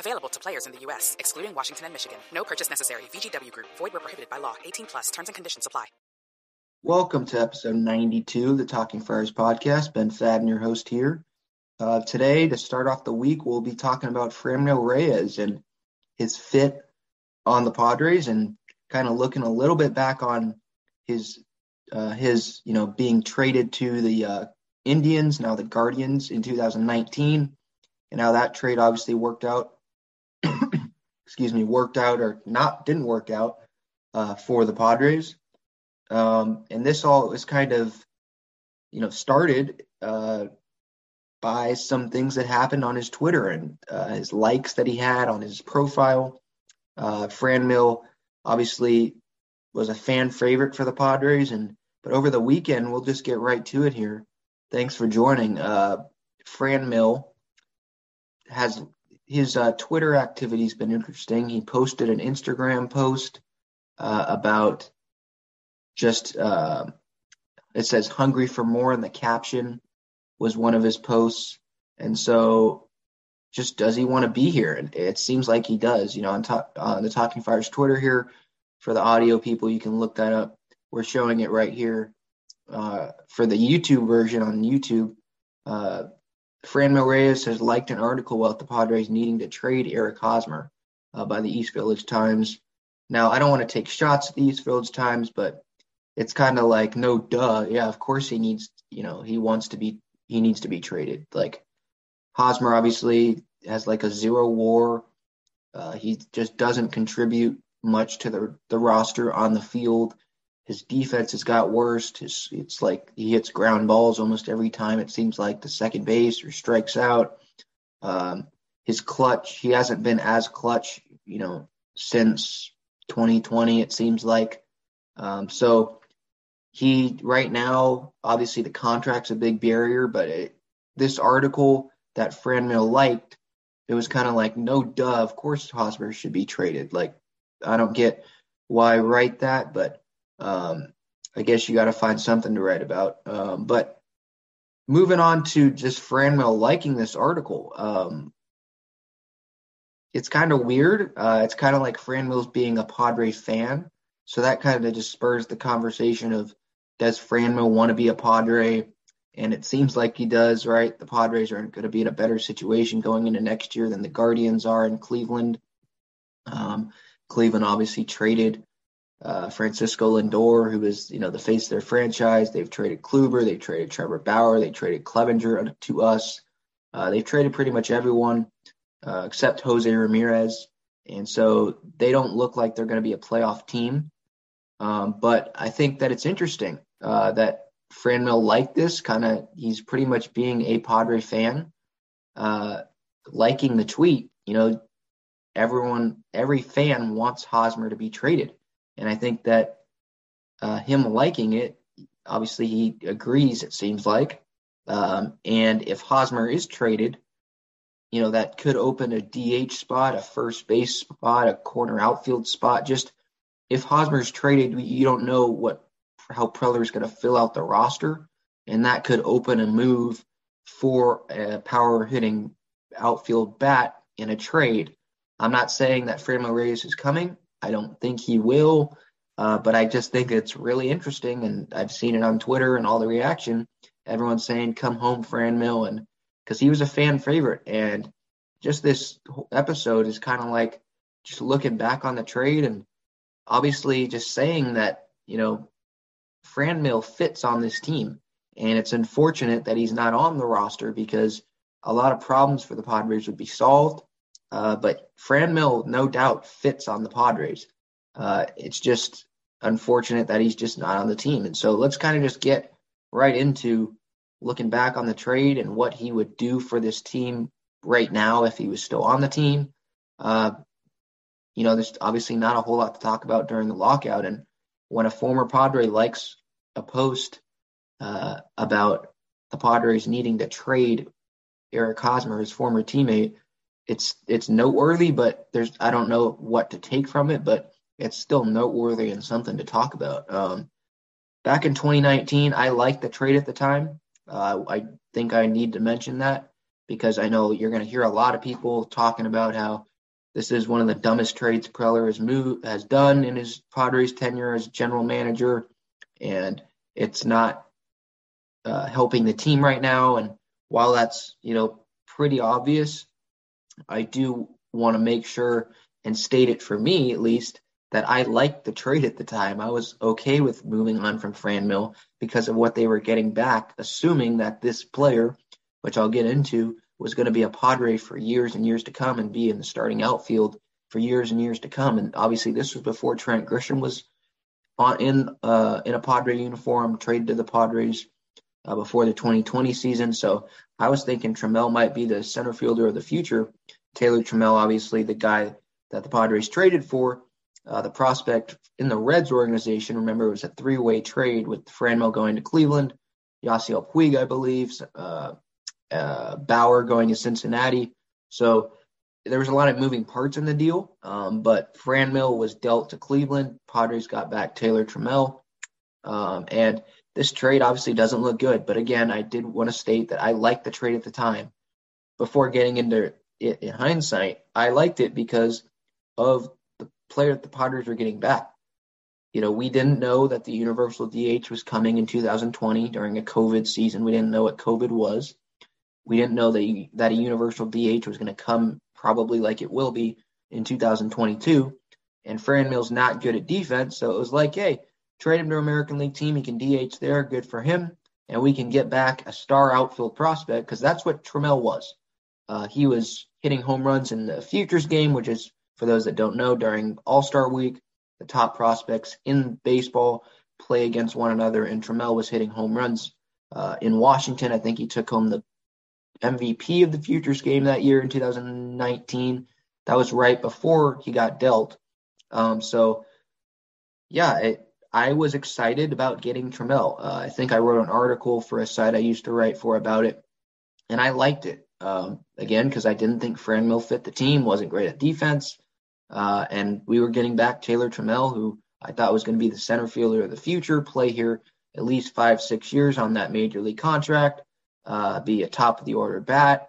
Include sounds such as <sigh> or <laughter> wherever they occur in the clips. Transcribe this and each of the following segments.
Available to players in the U.S., excluding Washington and Michigan. No purchase necessary. VGW Group. Void where prohibited by law. 18 plus. Terms and conditions apply. Welcome to episode 92 of the Talking Friars podcast. Ben Fadden, your host here. Uh, today, to start off the week, we'll be talking about Franmil Reyes and his fit on the Padres and kind of looking a little bit back on his uh, his you know being traded to the uh, Indians, now the Guardians in 2019 and how that trade obviously worked out. Excuse me, worked out or not didn't work out uh, for the Padres. Um, and this all was kind of, you know, started uh, by some things that happened on his Twitter and uh, his likes that he had on his profile. Uh, Franmil obviously was a fan favorite for the Padres, and but over the weekend we'll just get right to it here. Thanks for joining. Uh, Franmil has his uh, Twitter activity has been interesting. He posted an Instagram post uh, about just uh, it says "hungry for more" in the caption was one of his posts, and so just does he want to be here? And it seems like he does. You know, on, on the Talking Friars Twitter here for the audio people, you can look that up. We're showing it right here uh, for the YouTube version on YouTube. Uh, Franmil Reyes has liked an article about the Padres needing to trade Eric Hosmer uh, by the East Village Times. Now, I don't want to take shots at the East Village Times, but it's kind of like, no, duh. Yeah, of course he needs, you know, he wants to be, he needs to be traded. Like, Hosmer obviously has like a zero war. Uh, he just doesn't contribute much to the, the roster on the field. His defense has got worse. His, it's like he hits ground balls almost every time. It seems like the second base or strikes out. Um, his clutch, he hasn't been as clutch, you know, since 2020. It seems like. Um, so he right now, obviously the contract's a big barrier, but it, this article that Franmil liked, it was kind of like, no, duh, of course Hosmer should be traded. Like, I don't get why write that, but um, I guess you got to find something to write about. Um, but moving on to just Franmil liking this article, um, it's kind of weird. Uh, it's kind of like Franmil's being a Padre fan. So that kind of just spurs the conversation of does Franmil want to be a Padre? And it seems like he does, right? The Padres are going to be in a better situation going into next year than the Guardians are in Cleveland. Um, Cleveland obviously traded uh, Francisco Lindor, who is you know the face of their franchise. They've traded Kluber, they've traded Trevor Bauer, they traded Clevinger to us. Uh, they've traded pretty much everyone uh, except Jose Ramirez, and so they don't look like they're going to be a playoff team. Um, but I think that it's interesting uh, that Franmil liked this kind of. He's pretty much being a Padre fan, uh, liking the tweet. You know, everyone, every fan wants Hosmer to be traded, and I think that uh, him liking it, obviously he agrees. It seems like, um, and if Hosmer is traded, you know that could open a DH spot, a first base spot, a corner outfield spot. Just if Hosmer's traded, you don't know what how Preller is going to fill out the roster, and that could open a move for a power hitting outfield bat in a trade. I'm not saying that Franmil Reyes is coming. I don't think he will, uh, but I just think it's really interesting, and I've seen it on Twitter and all the reaction. Everyone's saying, "Come home, Franmil," and because he was a fan favorite, and just this episode is kind of like just looking back on the trade and obviously just saying that you know Fran Franmil fits on this team, and it's unfortunate that he's not on the roster because a lot of problems for the Padres would be solved. Uh, but Franmil, no doubt, fits on the Padres. Uh, it's just unfortunate that he's just not on the team. And so let's kind of just get right into looking back on the trade and what he would do for this team right now if he was still on the team. Uh, you know, there's obviously not a whole lot to talk about during the lockout. And when a former Padre likes a post uh, about the Padres needing to trade Eric Hosmer, his former teammate, it's it's noteworthy, but there's I don't know what to take from it, but it's still noteworthy and something to talk about. Um, back in 2019, I liked the trade at the time. Uh, I think I need to mention that because I know you're going to hear a lot of people talking about how this is one of the dumbest trades Preller has moved, has done in his Padres tenure as general manager, and it's not uh, helping the team right now. And while that's you know pretty obvious, I do want to make sure and state it for me at least that I liked the trade at the time. I was okay with moving on from Franmil because of what they were getting back, assuming that this player, which I'll get into, was going to be a Padre for years and years to come and be in the starting outfield for years and years to come. And obviously, this was before Trent Grisham was on in uh, in a Padre uniform, traded to the Padres uh, before the 2020 season. So I was thinking Trammell might be the center fielder of the future. Taylor Trammell, obviously, the guy that the Padres traded for. Uh, the prospect in the Reds organization, remember, it was a three way trade with Franmil going to Cleveland, Yasiel Puig, I believe, uh, uh, Bauer going to Cincinnati. So there was a lot of moving parts in the deal, um, but Franmil was dealt to Cleveland. Padres got back Taylor Trammell. Um, and this trade obviously doesn't look good. But again, I did want to state that I liked the trade at the time. Before getting into it in hindsight, I liked it because of the player that the Padres were getting back. You know, we didn't know that the universal DH was coming in 2020 during a COVID season. We didn't know what COVID was. We didn't know that, that a universal DH was going to come probably like it will be in 2022. And Franmil's not good at defense, so it was like, hey, trade him to an American League team. He can DH there, good for him, and we can get back a star outfield prospect because that's what Trammell was. Uh, he was hitting home runs in the futures game, which is for those that don't know during All Star Week, the top prospects in baseball play against one another, and Trammell was hitting home runs uh, in Washington. I think he took home the MVP of the Futures game that year in 2019. That was right before he got dealt. Um, so, yeah, it, I was excited about getting Trammell. Uh, I think I wrote an article for a site I used to write for about it, and I liked it. Um, again, because I didn't think Franmil fit the team, wasn't great at defense, uh, and we were getting back Taylor Trammell, who I thought was going to be the center fielder of the future, play here at least five, six years on that major league contract uh, be a top of the order bat.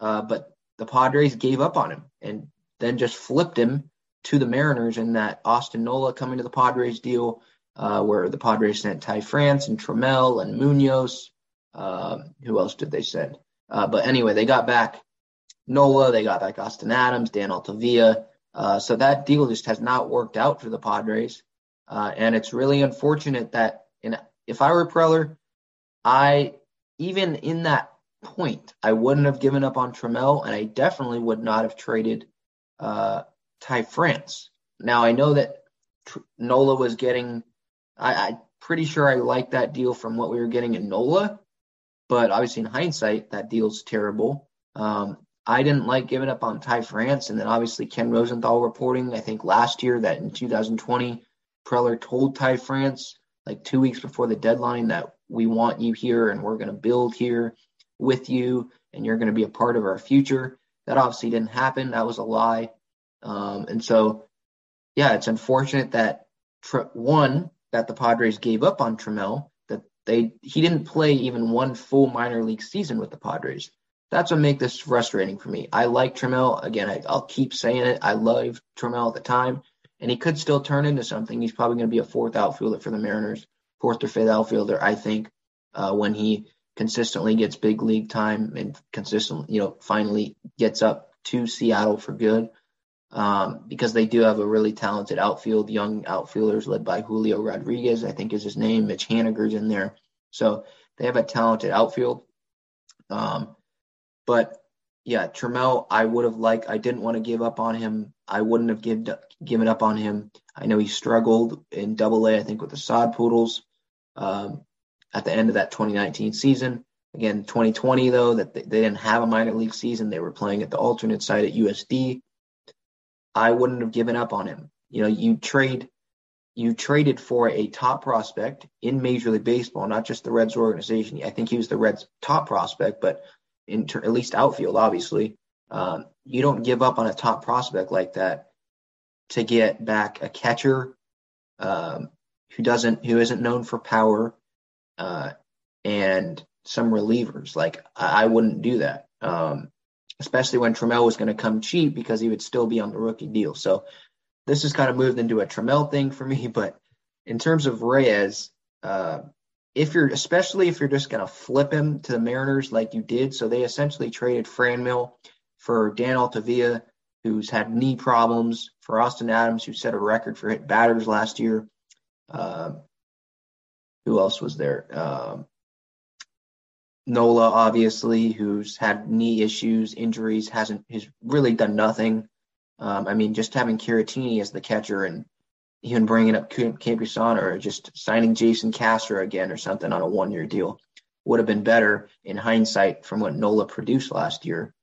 Uh, but the Padres gave up on him and then just flipped him to the Mariners in that Austin Nola coming to the Padres deal, uh, where the Padres sent Ty France and Trammell and Munoz. Um, who else did they send? Uh, but anyway, they got back Nola, they got back Austin Adams, Dan Altavilla. Uh, so that deal just has not worked out for the Padres. Uh, and it's really unfortunate that in, if I were Preller, I even in that point, I wouldn't have given up on Trammell, and I definitely would not have traded uh, Ty France. Now I know that Nola was getting. I, I'm pretty sure I liked that deal from what we were getting in Nola, but obviously in hindsight, that deal's terrible. Um, I didn't like giving up on Ty France, and then obviously Ken Rosenthal reporting. I think last year that in 2020, Preller told Ty France like two weeks before the deadline that we want you here and we're going to build here with you and you're going to be a part of our future. That obviously didn't happen. That was a lie. Um, and so, yeah, it's unfortunate that one that the Padres gave up on Trammell. That they he didn't play even one full minor league season with the Padres. That's what makes this frustrating for me. I like Trammell. Again, I, will keep saying it. I love Trammell at the time, and he could still turn into something. He's probably going to be a fourth outfielder for the Mariners, fourth or fifth outfielder, I think, uh, when he consistently gets big league time and consistently, you know, finally gets up to Seattle for good. Um, because they do have a really talented outfield, young outfielders led by Julio Rodriguez, I think is his name. Mitch Haniger's in there. So they have a talented outfield. Um, but yeah, Trammell, I would have liked, I didn't want to give up on him. I wouldn't have give, given up on him. I know he struggled in double A, I think, with the Sod Poodles. Um, at the end of that 2019 season. Again, 2020 though, that they, they didn't have a minor league season. They were playing at the alternate site at USD. I wouldn't have given up on him. You know, you trade, you traded for a top prospect in Major League Baseball, not just the Reds organization. I think he was the Reds' top prospect, but in ter- at least outfield, obviously. Um, you don't give up on a top prospect like that to get back a catcher um, who doesn't, who isn't known for power, uh, and some relievers. Like I, I wouldn't do that, um, especially when Trammell was going to come cheap because he would still be on the rookie deal. So this has kind of moved into a Trammell thing for me. <laughs> But in terms of Reyes, uh, if you're especially if you're just going to flip him to the Mariners like you did, so they essentially traded Franmil for Dan Altavilla, who's had knee problems, for Austin Adams, who set a record for hit batters last year. Uh, who else was there? Um, Nola, obviously, who's had knee issues, injuries, hasn't has really done nothing. Um, I mean, just having Caratini as the catcher and even bringing up Campusano or just signing Jason Castro again or something on a one-year deal would have been better in hindsight from what Nola produced last year.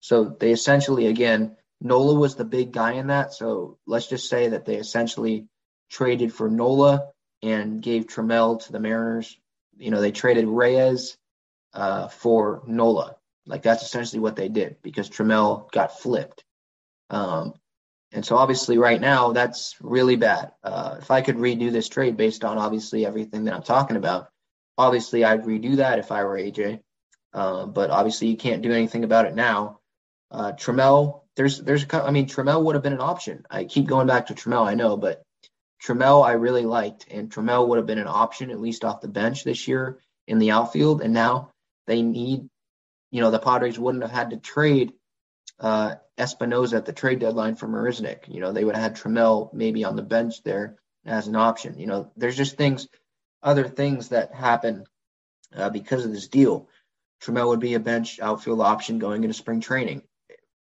So they essentially, again, Nola was the big guy in that. So let's just say that they essentially traded for Nola and gave Trammell to the Mariners. You know, they traded Reyes uh, for Nola. Like that's essentially what they did because Trammell got flipped. Um, and so obviously right now that's really bad. Uh, if I could redo this trade based on obviously everything that I'm talking about, obviously I'd redo that if I were AJ. Uh, but obviously you can't do anything about it now. Uh, Trammell, there's, there's, I mean, Trammell would have been an option. I keep going back to Trammell, I know, but Trammell I really liked, and Trammell would have been an option at least off the bench this year in the outfield. And now they need, you know, the Padres wouldn't have had to trade uh, Espinoza at the trade deadline for Marisnick. You know, they would have had Trammell maybe on the bench there as an option. You know, there's just things, other things that happen uh, because of this deal. Trammell would be a bench outfield option going into spring training.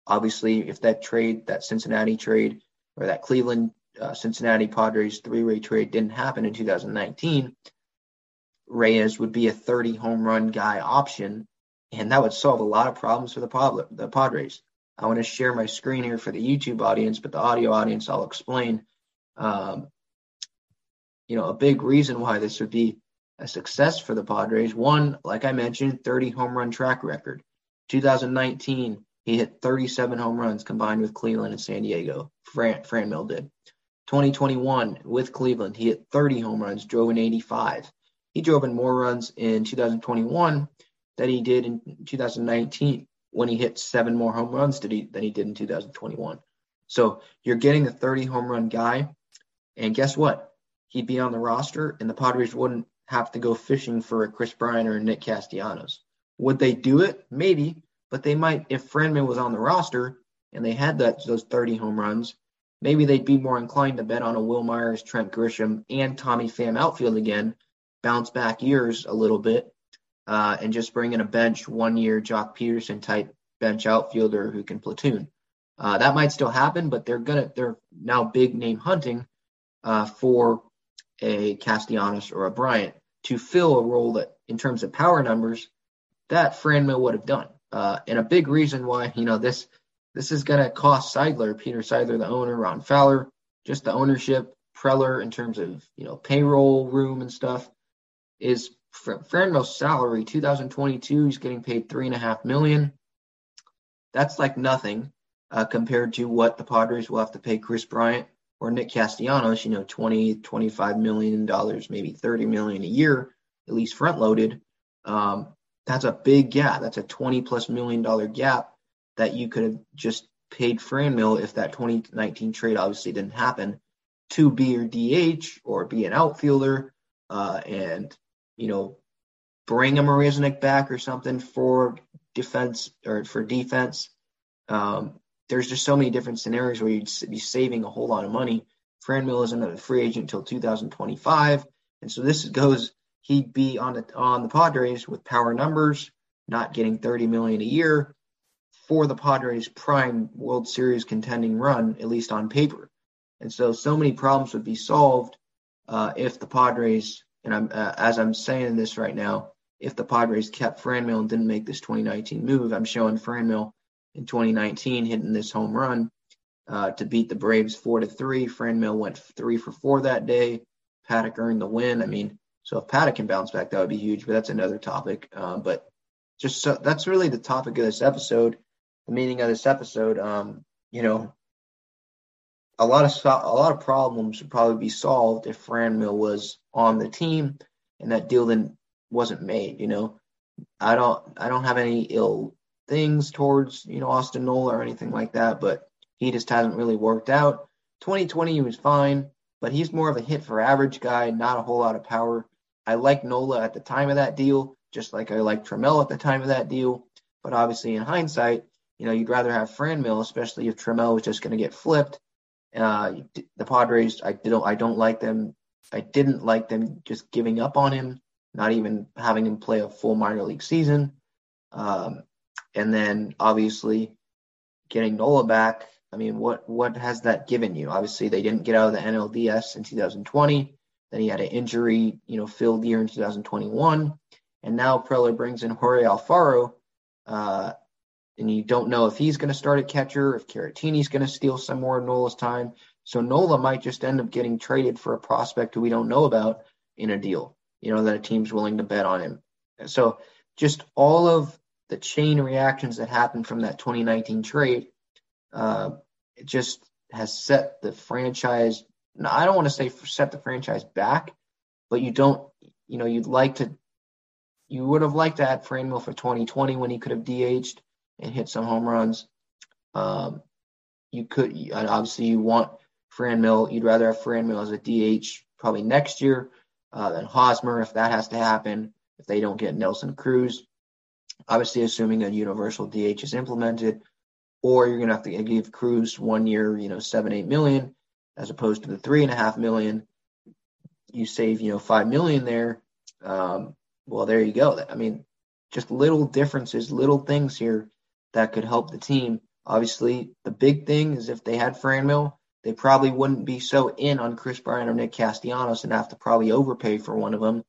Obviously, if that trade, that Cincinnati trade, or that Cleveland uh, Cincinnati Padres three way trade didn't happen in 2019, Reyes would be a 30 home run guy option, and that would solve a lot of problems for the, the Padres. I want to share my screen here for the YouTube audience, but the audio audience I'll explain. Um, you know, a big reason why this would be a success for the Padres. One, like I mentioned, 30 home run track record. 2019, he hit 37 home runs combined with Cleveland and San Diego. Fran, Franmil did. 2021 with Cleveland, he hit 30 home runs, drove in 85. He drove in more runs in 2021 than he did in 2019 when he hit seven more home runs than he, than he did in 2021. So you're getting a 30 home run guy, and guess what? He'd be on the roster, and the Padres wouldn't have to go fishing for a Kris Bryant or a Nick Castellanos. Would they do it? Maybe, but they might if Franmil was on the roster and they had that those 30 home runs maybe they'd be more inclined to bet on a Wil Myers, Trent Grisham, and Tommy Pham outfield again, bounce back years a little bit, uh, and just bring in a bench one year Joc Pederson type bench outfielder who can platoon. Uh, that might still happen, but they're gonna they're now big name hunting uh, for a Castellanos or a Bryant to fill a role that, in terms of power numbers, that Franmil would have done. Uh, and a big reason why, you know, this this is to cost Seidler, Peter Seidler, the owner, Ron Fowler, just the ownership, Preller in terms of you know payroll room and stuff, is Franmil's salary. 2022, he's getting paid three and a half million. That's like nothing uh, compared to what the Padres will have to pay Kris Bryant or Nick Castellanos. You know, 20, 25 million dollars, maybe 30 million a year, at least front loaded. Um, that's a big gap. That's a 20 plus million dollar gap that you could have just paid Franmil if that 2019 trade obviously didn't happen to be your DH or be an outfielder uh, and, you know, bring a Marisnick back or something for defense or for defense. Um, there's just so many different scenarios where you'd be saving a whole lot of money. Franmil isn't a free agent until 2025, and so this goes. He'd be on the on the Padres with power numbers, not getting 30 million a year for the Padres' prime World Series contending run, at least on paper. And so, so many problems would be solved uh, if the Padres, and I'm uh, as I'm saying this right now, if the Padres kept Franmil and didn't make this 2019 move. I'm showing Franmil in 2019 hitting this home run uh, to beat the Braves four to three. Franmil went three for four that day. Paddock earned the win. I mean, so if Paddock can bounce back, that would be huge. But that's another topic. Uh, but just so, that's really the topic of this episode the meaning of this episode. Um, you know, a lot of a lot of problems would probably be solved if Franmil was on the team and that deal then wasn't made. You know, I don't I don't have any ill things towards you know Austin Nola or anything like that, but he just hasn't really worked out. 2020 he was fine, but he's more of a hit for average guy, not a whole lot of power. I like Nola at the time of that deal, just like I liked Trammell at the time of that deal. But obviously, in hindsight, you know, you'd rather have Franmil, especially if Trammell was just going to get flipped. Uh, the Padres, I don't, I don't like them. I didn't like them just giving up on him, not even having him play a full minor league season. Um, and then obviously getting Nola back. I mean, what what has that given you? Obviously, they didn't get out of the NLDS in 2020. Then he had an injury, you know, filled year in 2021, and now Preller brings in Jorge Alfaro. Uh, and you don't know if he's going to start at catcher, if Caratini's going to steal some more of Nola's time. So Nola might just end up getting traded for a prospect who we don't know about in a deal, you know, that a team's willing to bet on him. So just all of the chain reactions that happened from that 2019 trade, uh, it just has set the franchise. I don't want to say set the franchise back, but you don't, you know, you'd like to, you would have liked to add Franmil for 2020 when he could have DH'd and hit some home runs. Um, you could obviously you want Franmil. You'd rather have Franmil as a DH probably next year uh, than Hosmer if that has to happen. If they don't get Nelson Cruz, obviously assuming a universal DH is implemented, or you're gonna have to give Cruz one year, you know, seven eight million as opposed to the three and a half million. You save you know five million there. Um, well, there you go. I mean, just little differences, little things here that could help the team. Obviously, the big thing is if they had Franmil, they probably wouldn't be so in on Kris Bryant or Nick Castellanos and have to probably overpay for one of them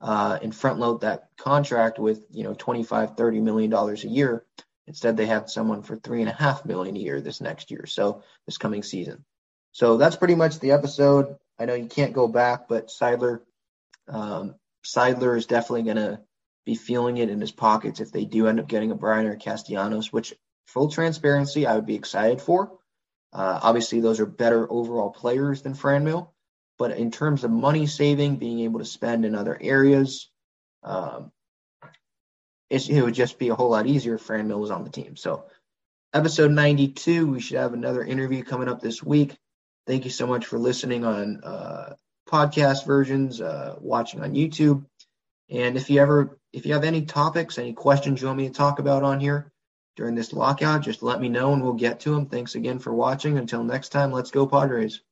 uh, and front load that contract with you know 25 30 million dollars a year. Instead they have someone for three and a half million a year this next year so this coming season. So that's pretty much the episode. I know you can't go back but seidler um, seidler is definitely going to be feeling it in his pockets if they do end up getting a Bryant or a Castellanos, which full transparency, I would be excited for. Uh, obviously, those are better overall players than Franmil, but in terms of money saving, being able to spend in other areas, um, it would just be a whole lot easier if Franmil was on the team. So, episode 92, we should have another interview coming up this week. Thank you so much for listening on uh, podcast versions, uh, watching on YouTube. And if you ever if you have any topics, any questions you want me to talk about on here during this lockout, just let me know and we'll get to them. Thanks again for watching. Until next time, let's go Padres.